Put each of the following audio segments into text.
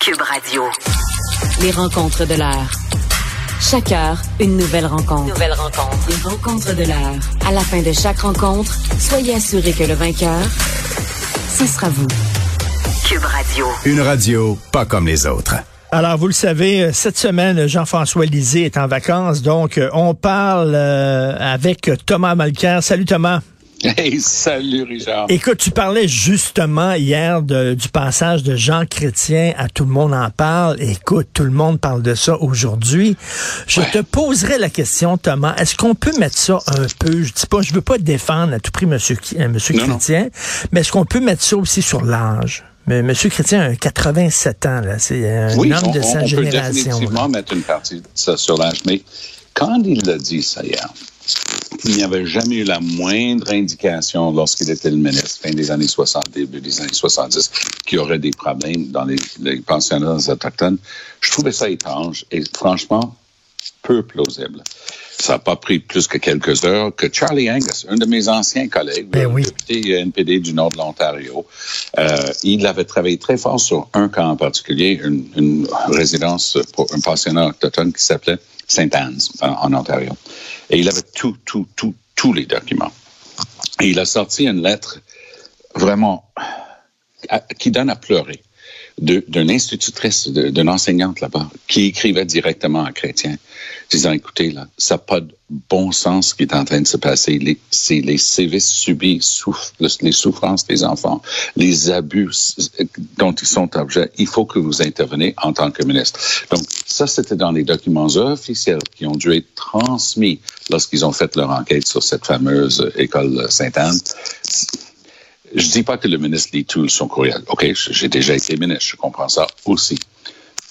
Cube Radio. Les rencontres de l'heure. Chaque heure, une nouvelle rencontre. Nouvelle rencontre. Les rencontres de l'heure. À la fin de chaque rencontre, soyez assurés que le vainqueur, ce sera vous. Cube Radio. Une radio pas comme les autres. Alors, vous le savez, euh, cette semaine, Jean-François Lisée est en vacances, donc euh, on parle euh, avec Thomas Malker. Salut Thomas. Hey, salut Richard. Écoute, tu parlais justement hier de, du passage de Jean Chrétien à Tout le monde en parle. Écoute, tout le monde parle de ça aujourd'hui. Je te poserai la question, Thomas. Est-ce qu'on peut mettre ça un peu, je dis pas, je veux pas défendre à tout prix Monsieur, Monsieur Chrétien, mais est-ce qu'on peut mettre ça aussi sur l'âge? Mais M. Chrétien a 87 ans, là. C'est un homme de sa on génération. Peut définitivement mettre une partie de ça sur l'âge. Mais quand il l'a dit ça hier, il n'y avait jamais eu la moindre indication lorsqu'il était le ministre, fin des années 60, début des années 70, qu'il y aurait des problèmes dans les, les pensionnats autochtones. Je trouvais ça étrange et franchement peu plausible. Ça n'a pas pris plus que quelques heures que Charlie Angus, un de mes anciens collègues, ben oui. député NPD du nord de l'Ontario, euh, il avait travaillé très fort sur un cas en particulier, une, une résidence pour un pensionnat autochtone qui s'appelait Saint Anne's en, en Ontario. Et il avait tout, tout, tout, tous les documents. Et il a sorti une lettre vraiment à, qui donne à pleurer d'une institutrice, d'une enseignante là-bas, qui écrivait directement à Chrétien, disant, écoutez, là, ça n'a pas de bon sens ce qui est en train de se passer. C'est les sévices subis, souff les souffrances des enfants, les abus dont ils sont objets. Il faut que vous intervenez en tant que ministre. Donc, ça, c'était dans les documents officiels qui ont dû être transmis lorsqu'ils ont fait leur enquête sur cette fameuse école Sainte-Anne je dis pas que le ministre lit tout son courriel. OK, j'ai déjà été ministre, je comprends ça aussi.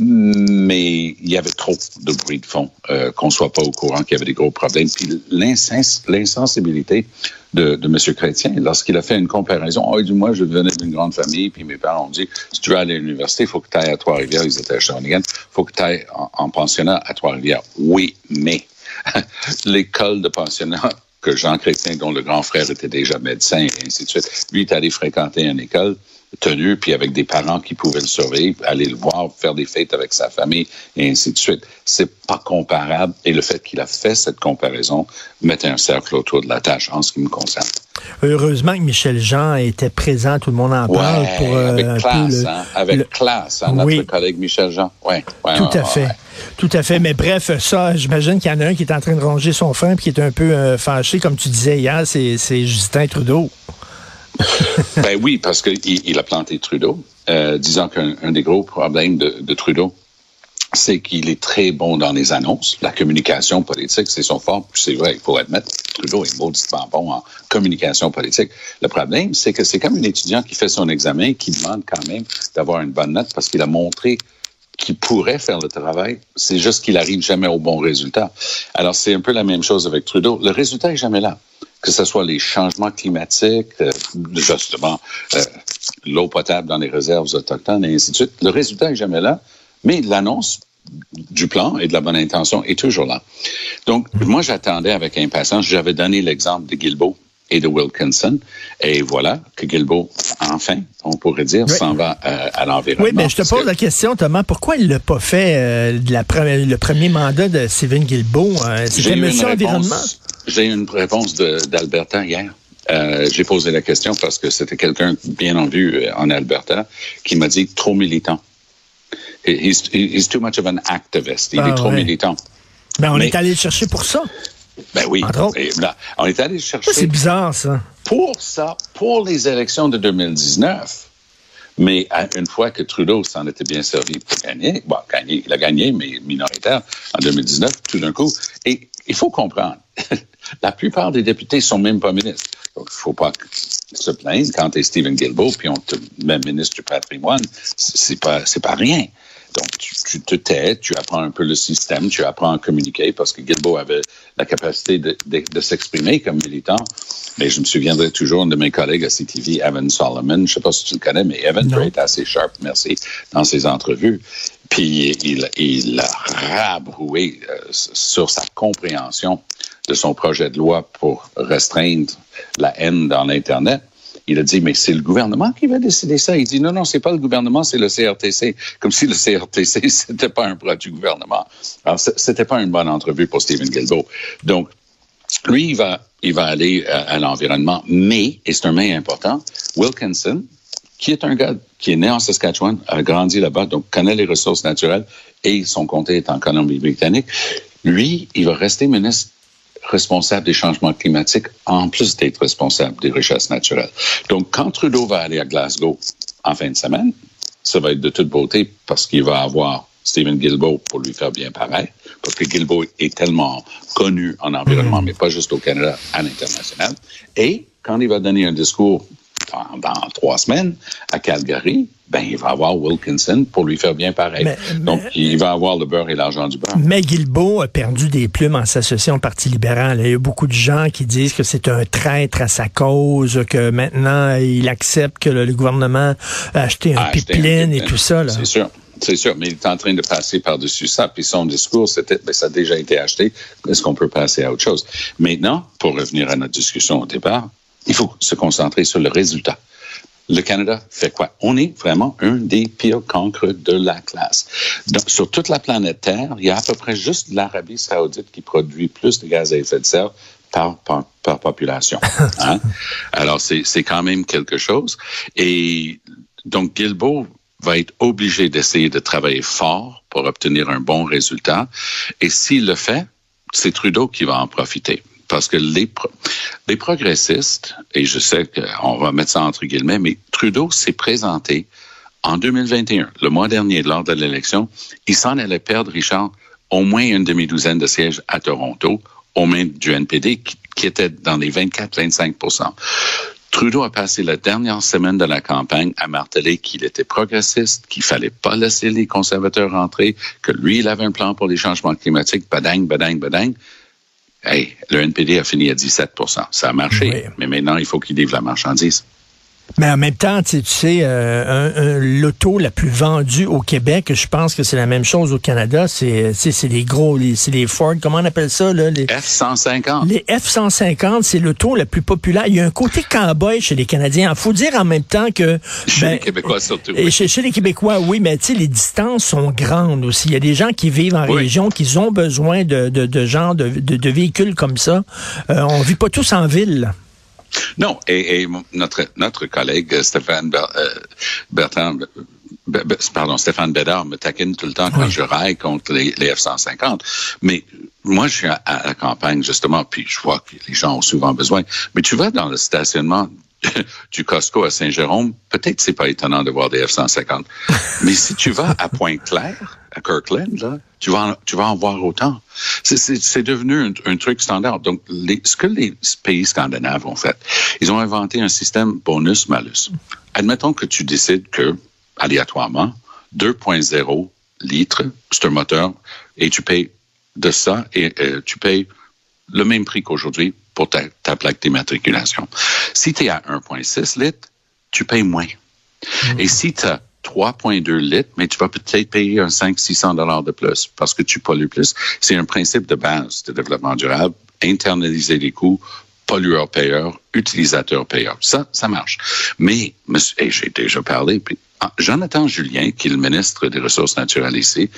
Mais il y avait trop de bruit de fond, euh, qu'on soit pas au courant qu'il y avait des gros problèmes. Puis l'insensibilité de, M. Chrétien, lorsqu'il a fait une comparaison, oh, moins, je venais d'une grande famille, puis mes parents ont dit, si tu veux aller à l'université, il faut que tu ailles à Trois-Rivières, ils étaient à Shawinigan, il faut que tu ailles en, en pensionnat à Trois-Rivières. Oui, mais l'école de pensionnat Jean Chrétien, dont le grand frère était déjà médecin et ainsi de suite, lui est allé fréquenter une école tenue, puis avec des parents qui pouvaient le surveiller, aller le voir, faire des fêtes avec sa famille et ainsi de suite. C'est pas comparable. Et le fait qu'il a fait cette comparaison mettait un cercle autour de la tâche en ce qui me concerne. Heureusement que Michel Jean était présent, tout le monde en parle. Ouais, pour, euh, avec un classe, peu le, hein, avec le, classe, hein, notre oui. collègue Michel Jean. Ouais, ouais, Tout à fait. Tout à fait. Mais bref, ça, j'imagine qu'il y en a un qui est en train de ronger son frein puis qui est un peu euh, fâché, comme tu disais hier, c'est Justin Trudeau. ben oui, parce qu'il il a planté Trudeau, euh, disant qu'un des gros problèmes de, de Trudeau, c'est qu'il est très bon dans les annonces. La communication politique, c'est son fort. C'est vrai, il faut admettre, Trudeau est mauditement bon en communication politique. Le problème, c'est que c'est comme un étudiant qui fait son examen et qui demande quand même d'avoir une bonne note parce qu'il a montré qu'il pourrait faire le travail. C'est juste qu'il arrive jamais au bon résultat. Alors, c'est un peu la même chose avec Trudeau. Le résultat est jamais là. Que ce soit les changements climatiques, euh, justement, euh, l'eau potable dans les réserves autochtones et ainsi de suite. Le résultat est jamais là. Mais l'annonce du plan et de la bonne intention est toujours là. Donc, moi, j'attendais avec impatience. J'avais donné l'exemple de Guilbeault et de Wilkinson. Et voilà que Guilbeault, enfin, on pourrait dire, oui. s'en va euh, à l'environnement. Oui, mais je te pose que... la question, Thomas, pourquoi il l'a pas fait euh, de la pre le premier mandat de Stephen Guilbeault? Euh, C'était Monsieur Environnement? J'ai eu une réponse d'Alberta hier. Euh, j'ai posé la question parce que c'était quelqu'un bien en vue en Alberta qui m'a dit trop militant. He's, he's too much of an activist. Il ah, est trop militant. Ben, on Mais, est allé le chercher pour ça. Ben oui. Et là, on est allé le chercher. C'est bizarre, ça. Pour ça, pour les élections de 2019. Mais une fois que Trudeau s'en était bien servi pour gagner, bon, gagner, il a gagné, mais minoritaire en 2019, tout d'un coup. Et il faut comprendre, la plupart des députés sont même pas ministres. Donc, il faut pas se plaindre quand tu es Stephen Guilbeault, puis on te met ministre du patrimoine. C'est pas, c'est pas rien. Donc, tu, tu, te tais, tu apprends un peu le système, tu apprends à communiquer parce que Guilbeault avait la capacité de, de, de s'exprimer comme militant. Mais je me souviendrai toujours de mes collègues à CTV, Evan Solomon. Je ne sais pas si tu le connais, mais Evan est assez sharp, merci, dans ses entrevues. Puis il, il a rabroué euh, sur sa compréhension de son projet de loi pour restreindre la haine dans l'Internet. Il a dit, mais c'est le gouvernement qui va décider ça. Il dit, non, non, c'est pas le gouvernement, c'est le CRTC. Comme si le CRTC, c'était pas un bras du gouvernement. Alors, c'était pas une bonne entrevue pour Stephen Guilbeault. Donc, lui, il va, il va aller à, à l'environnement, mais, et c'est un mais important, Wilkinson, qui est un gars qui est né en Saskatchewan, a grandi là-bas, donc connaît les ressources naturelles et son comté est en Colombie-Britannique. Lui, il va rester ministre responsable des changements climatiques en plus d'être responsable des richesses naturelles. Donc, quand Trudeau va aller à Glasgow en fin de semaine, ça va être de toute beauté parce qu'il va avoir Stephen Guilbeault pour lui faire bien pareil, parce que Guilbeault est tellement connu en environnement, mm. mais pas juste au Canada, à l'international. Et quand il va donner un discours dans, trois semaines à Calgary, ben, il va avoir Wilkinson pour lui faire bien pareil. Donc, il va avoir le beurre et l'argent du beurre. Mais Guilbeault a perdu des plumes en s'associant au Parti libéral. Il y a beaucoup de gens qui disent que c'est un traître à sa cause, que maintenant, il accepte que le, gouvernement a acheté un, pipeline, et tout ça. C'est sûr. C'est sûr, mais il est en train de passer par-dessus ça. Puis son discours, c'était, ben, ça a déjà été acheté. Est-ce qu'on peut passer à autre chose? Maintenant, pour revenir à notre discussion au départ, il faut se concentrer sur le résultat. Le Canada fait quoi? On est vraiment un des pires cancres de la classe. Donc, sur toute la planète Terre, il y a à peu près juste l'Arabie saoudite qui produit plus de gaz à effet de serre par, par, population. Hein? Alors, c'est quand même quelque chose. Et donc, Guilbeault va être obligé d'essayer de travailler fort pour obtenir un bon résultat. Et s'il le fait, c'est Trudeau qui va en profiter parce que les, progressistes, et je sais qu'on va mettre ça entre guillemets, mais Trudeau s'est présenté en 2021, le mois dernier, lors de l'élection, il s'en allait perdre, Richard, au moins une demi-douzaine de sièges à Toronto, au mains du NPD, qui, qui était dans les 24-25% Trudeau a passé la dernière semaine de la campagne à marteler qu'il était progressiste, qu'il fallait pas laisser les conservateurs rentrer, que lui, il avait un plan pour les changements climatiques, badang, badang, badang. Hey, le NPD a fini à 17% Ça a marché, mais maintenant, il faut qu'il livre la marchandise. Mais en même temps, tu sais, euh, l'auto la plus vendue au Québec, je pense que c'est la même chose au Canada, c'est les gros, c'est les Ford, comment on appelle ça? Là, les F-150. Les F-150, c'est l'auto la plus populaire. Il y a un côté cowboy chez les Canadiens. Il faut dire en même temps que... Chez ben, les Québécois surtout. Oui. Chez, les Québécois, oui, mais tu sais, les distances sont grandes aussi. Il y a des gens qui vivent en région, qui ont besoin de, de, de gens, de, de, véhicules comme ça. Euh, on vit pas tous en ville. Non, et, notre, notre collègue Stéphane euh, Bertrand, pardon, Stéphane Bédard me taquine tout le temps quand je raille contre les, F-150. Mais moi, je suis à, la campagne, justement, puis je vois que les gens ont souvent besoin. Mais tu vas dans le stationnement du Costco à Saint-Jérôme, peut-être c'est pas étonnant de voir des F-150. Mais si tu vas à Pointe-Claire, à Kirkland, là, tu vas en, tu vas en voir autant. C'est devenu un, truc standard. Donc, ce que les pays scandinaves ont fait, ils ont inventé un système bonus-malus. Admettons que tu décides que, aléatoirement, 2.0 litres, c'est un moteur, et tu payes de ça, et euh, tu payes le même prix qu'aujourd'hui pour ta, ta, plaque d'immatriculation. Si tu es à 1.6 litres, tu payes moins. Et si tu as 3,2 litres, mais tu vas peut-être payer un 500-600 dollars de plus parce que tu pollues plus. C'est un principe de base de développement durable. Internaliser les coûts, pollueur-payeur, utilisateur-payeur. Ça, ça marche. Mais, et j'ai déjà parlé, puis ah, Jonathan Julien, qui est le ministre des Ressources naturelles ici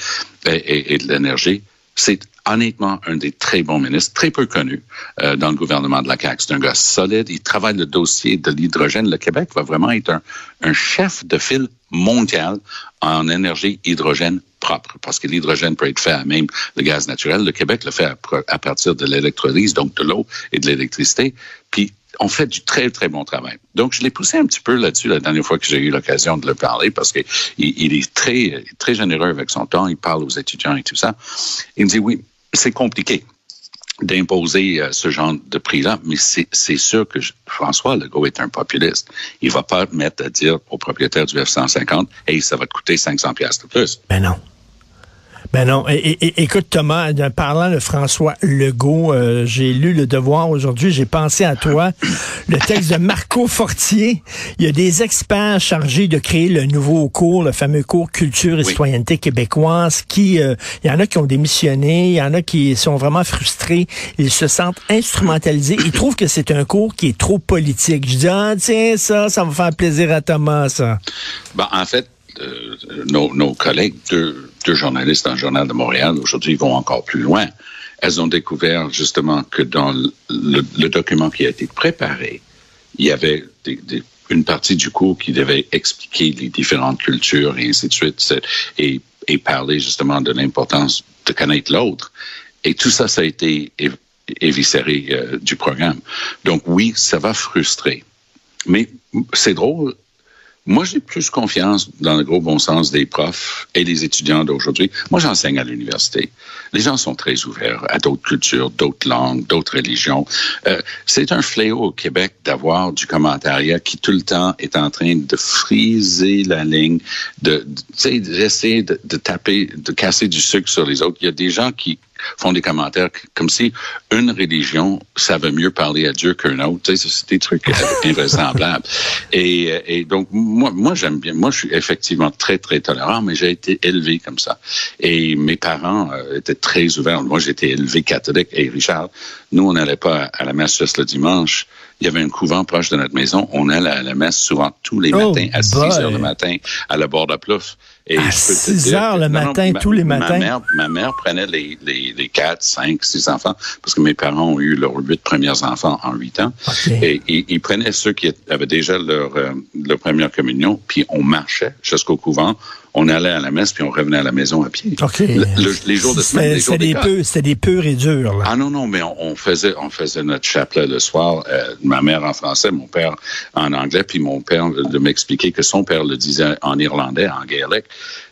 et, et de l'Énergie, c'est honnêtement un des très bons ministres, très peu connu euh, dans le gouvernement de la CAQ. C'est un gars solide. Il travaille le dossier de l'hydrogène. Le Québec va vraiment être un, un chef de file mondial en énergie hydrogène propre, parce que l'hydrogène peut être fait à même le gaz naturel. Le Québec le fait à, à partir de l'électrolyse, donc de l'eau et de l'électricité. Puis on fait du très, très bon travail. Donc, je l'ai poussé un petit peu là-dessus la dernière fois que j'ai eu l'occasion de le parler parce qu'il il est très, très généreux avec son temps. Il parle aux étudiants et tout ça. Il me dit, oui, c'est compliqué d'imposer euh, ce genre de prix-là, mais c'est sûr que François Legault est un populiste. Il va pas mettre à dire au propriétaire du F-150, hey, ça va te coûter 500 pièces de plus. Ben non. Ben non. Écoute, Thomas, en parlant de François Legault, euh, j'ai lu Le Devoir aujourd'hui, j'ai pensé à toi. Le texte de Marco Fortier. Il y a des experts chargés de créer le nouveau cours, le fameux cours Culture et citoyenneté québécoise, qui, euh, il y en a qui ont démissionné, il y en a qui sont vraiment frustrés, ils se sentent instrumentalisés. Ils trouvent que c'est un cours qui est trop politique. Je dis, ah, tiens, ça, ça va faire plaisir à Thomas, ça. Ben, en fait, euh, nos, collègues, deux, journalistes dans le Journal de Montréal, aujourd'hui, vont encore plus loin. Elles ont découvert justement que dans le, document qui a été préparé, il y avait une partie du cours qui devait expliquer les différentes cultures et ainsi de suite, et, et parler justement de l'importance de connaître l'autre. Et tout ça, ça a été éviscéré euh, du programme. Donc oui, ça va frustrer. Mais c'est drôle, moi, j'ai plus confiance dans le gros bon sens des profs et des étudiants d'aujourd'hui. Moi, j'enseigne à l'université. Les gens sont très ouverts à d'autres cultures, d'autres langues, d'autres religions. Euh, c'est un fléau au Québec d'avoir du commentariat qui tout le temps est en train de friser la ligne, de, d'essayer de, de taper, de casser du sucre sur les autres. Il y a des gens qui font des commentaires comme si une religion savait mieux parler à Dieu qu'un autre. c'est des trucs invraisemblables. Et, euh, et donc, moi, moi j'aime bien. Moi, je suis effectivement très, très tolérant, mais j'ai été élevé comme ça. Et mes parents euh, étaient très ouverts. Moi, j'étais élevé catholique. Et Richard, nous, on n'allait pas à la messe juste le dimanche il y avait un couvent proche de notre maison. On allait à la messe souvent tous les oh matins à 6 heures le matin à la bord de Plouf. Et à 6 heures le matin, tous les matins? Ma mère, ma mère prenait les, les, les 4, 5, 6 enfants, parce que mes parents ont eu leurs 8 premiers enfants en 8 ans. Et, ils prenaient ceux qui avaient déjà leur, euh, leur première communion, puis on marchait jusqu'au couvent on allait à la messe puis on revenait à la maison à pied. les jours de semaine, C'était des peu, c'était des purs et durs. Là. Ah non non, mais on, faisait on faisait notre chapelet le soir. Euh, ma mère en français, mon père en anglais, puis mon père de m'expliquer que son père le disait en irlandais, en gaélique.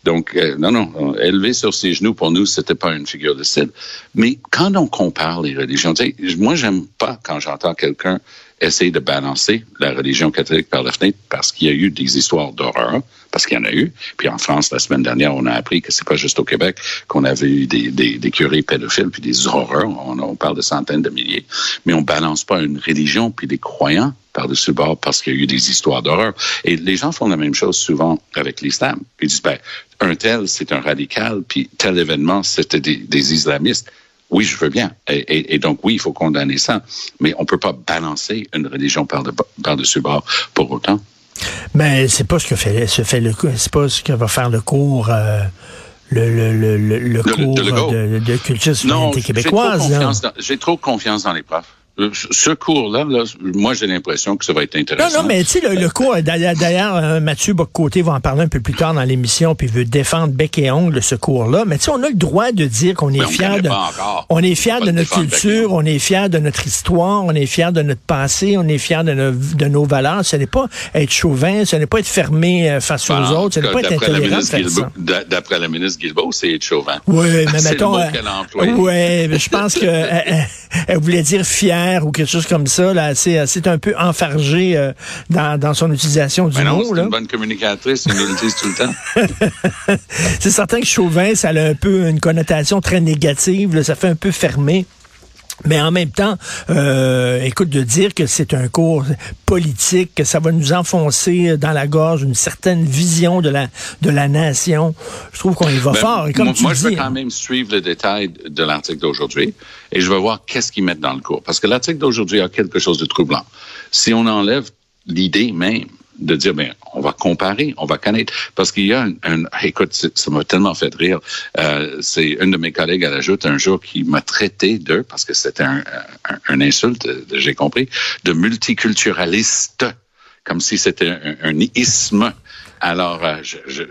Donc euh, non non, élevé sur ses genoux pour nous, c'était pas une figure de style. Mais quand on compare les religions, moi j'aime pas quand j'entends quelqu'un essayer de balancer la religion catholique par la fenêtre parce qu'il y a eu des histoires d'horreur, parce qu'il y en a eu. Puis en France, la semaine dernière, on a appris que c'est pas juste au Québec qu'on avait eu des, des, curés pédophiles puis des horreurs. On, parle de centaines de milliers. Mais on balance pas une religion puis des croyants par-dessus le bord parce qu'il y a eu des histoires d'horreur. Et les gens font la même chose souvent avec l'islam. Ils disent, ben, un tel, c'est un radical, puis tel événement, c'était des islamistes. Oui, je veux bien. Et, et, donc, oui, il faut condamner ça. Mais on ne peut pas balancer une religion par-dessus bord pour autant. Mais c'est pas ce que fait, fait le c'est pas ce que va faire le cours. Euh, le, le, le, le, cours de, de, culture québécoise. J'ai trop confiance dans les profs. Euh, ce cours-là, moi, j'ai l'impression que ça va être intéressant. Non, non, mais tu sais, le, cours, d'ailleurs, euh, Mathieu Boccoté va en parler un peu plus tard dans l'émission, puis veut défendre bec et ongle ce cours-là. Mais tu sais, on a le droit de dire qu'on est fier de, on est fier de notre culture, on est fier de notre histoire, on est fier de notre passé, on est fier de, de nos valeurs. Ce n'est pas être chauvin, ce n'est pas être fermé euh, face aux autres, ce n'est pas être intolérant. D'après la ministre Guilbeault, c'est être chauvin. Oui, mais mettons. Oui, je pense que elle voulait dire fier ou quelque chose comme ça. Là, c'est, c'est un peu enfargé euh, dans, dans son utilisation du non, mot. C'est une bonne communicatrice, elle l'utilise tout le temps. c'est certain que chauvin, ça a un peu une connotation très négative. ça fait un peu fermé. Mais en même temps, euh, écoute, de dire que c'est un cours politique, que ça va nous enfoncer dans la gorge une certaine vision de la de la nation, je trouve qu'on y va ben, fort. Et comme moi, tu moi je veux quand même suivre le détail de l'article d'aujourd'hui et je veux voir qu'est-ce qu'ils mettent dans le cours. Parce que l'article d'aujourd'hui a quelque chose de troublant. Si on enlève l'idée même de dire, ben, on va comparer, on va connaître. Parce qu'il y a un, écoute, ça m'a tellement fait rire. Euh, c'est une de mes collègues à la joute un jour qui m'a traité d'eux, parce que c'était un, un, insulte, j'ai compris, de multiculturaliste, comme si c'était un, un isme. Alors, euh,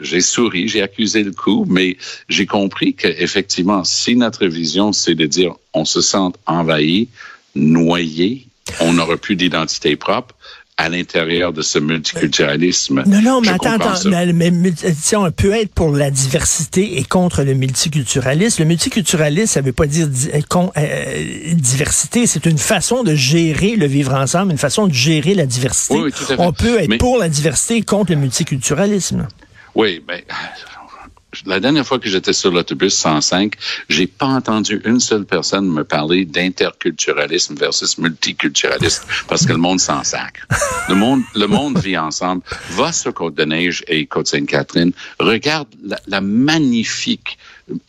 j'ai souri, j'ai accusé le coup, mais j'ai compris qu'effectivement, si notre vision, c'est de dire on se sent envahi, noyé, on n'aura plus d'identité propre, à l'intérieur de ce multiculturalisme. Non, non, mais attends, attends mais, on peut être pour la diversité et contre le multiculturalisme. Le multiculturalisme, ça veut pas dire euh, euh, diversité, c'est une façon de gérer le vivre ensemble, une façon de gérer la diversité. Oui, tout à fait. On peut être pour la diversité et contre le multiculturalisme. Oui, mais la dernière fois que j'étais sur l'autobus 105, j'ai pas entendu une seule personne me parler d'interculturalisme versus multiculturalisme parce que le monde s'en sacre. Le monde, le monde vit ensemble. Va sur Côte-de-Neige et Côte-Sainte-Catherine. Regarde la, la magnifique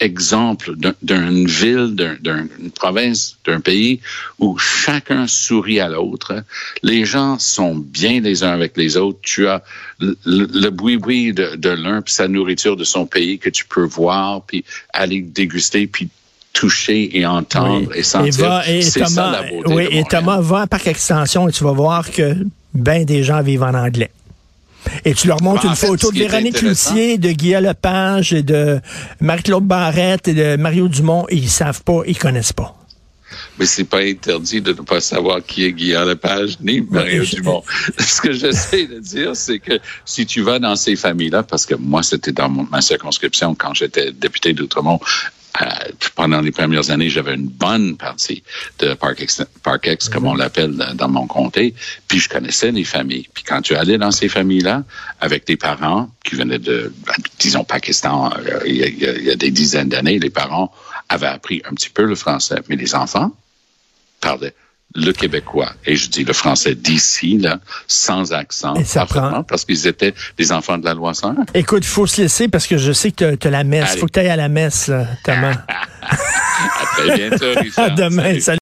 exemple d'une ville, d'une province, d'un pays où chacun sourit à l'autre. Les gens sont bien les uns avec les autres. Tu as le, boui-boui de, de l'un, puis sa nourriture de son pays que tu peux voir, puis aller déguster, puis toucher et entendre et sentir. C'est ça la beauté Oui, et Thomas, va par extension et tu vas voir que ben des gens vivent en anglais. Et tu leur montres une photo de Véronique Cloutier, de Guillaume Lepage, et de Marie-Claude Barrette et de Mario Dumont, et ils savent pas, ils connaissent pas. Mais c'est pas interdit de ne pas savoir qui est Guillaume Lepage ni Mario Dumont. Ce que j'essaie de dire, c'est que si tu vas dans ces familles-là, parce que moi, c'était dans ma circonscription quand j'étais député d'Outremont, pendant les premières années, j'avais une bonne partie de Parkex, Parkex comme on l'appelle dans mon comté, puis je connaissais les familles. Puis quand tu allais dans ces familles-là, avec des parents qui venaient de, ben, disons, Pakistan, euh, il y a des dizaines d'années, les parents avaient appris un petit peu le français, mais les enfants parlaient le québécois, et je dis le français d'ici, là, sans accent, parce qu'ils étaient des enfants de la loi 101. Écoute, il faut se laisser parce que je sais que tu as la messe. Il faut que tu ailles à la messe, Thomas. à très bientôt, Richard. À demain. Salut.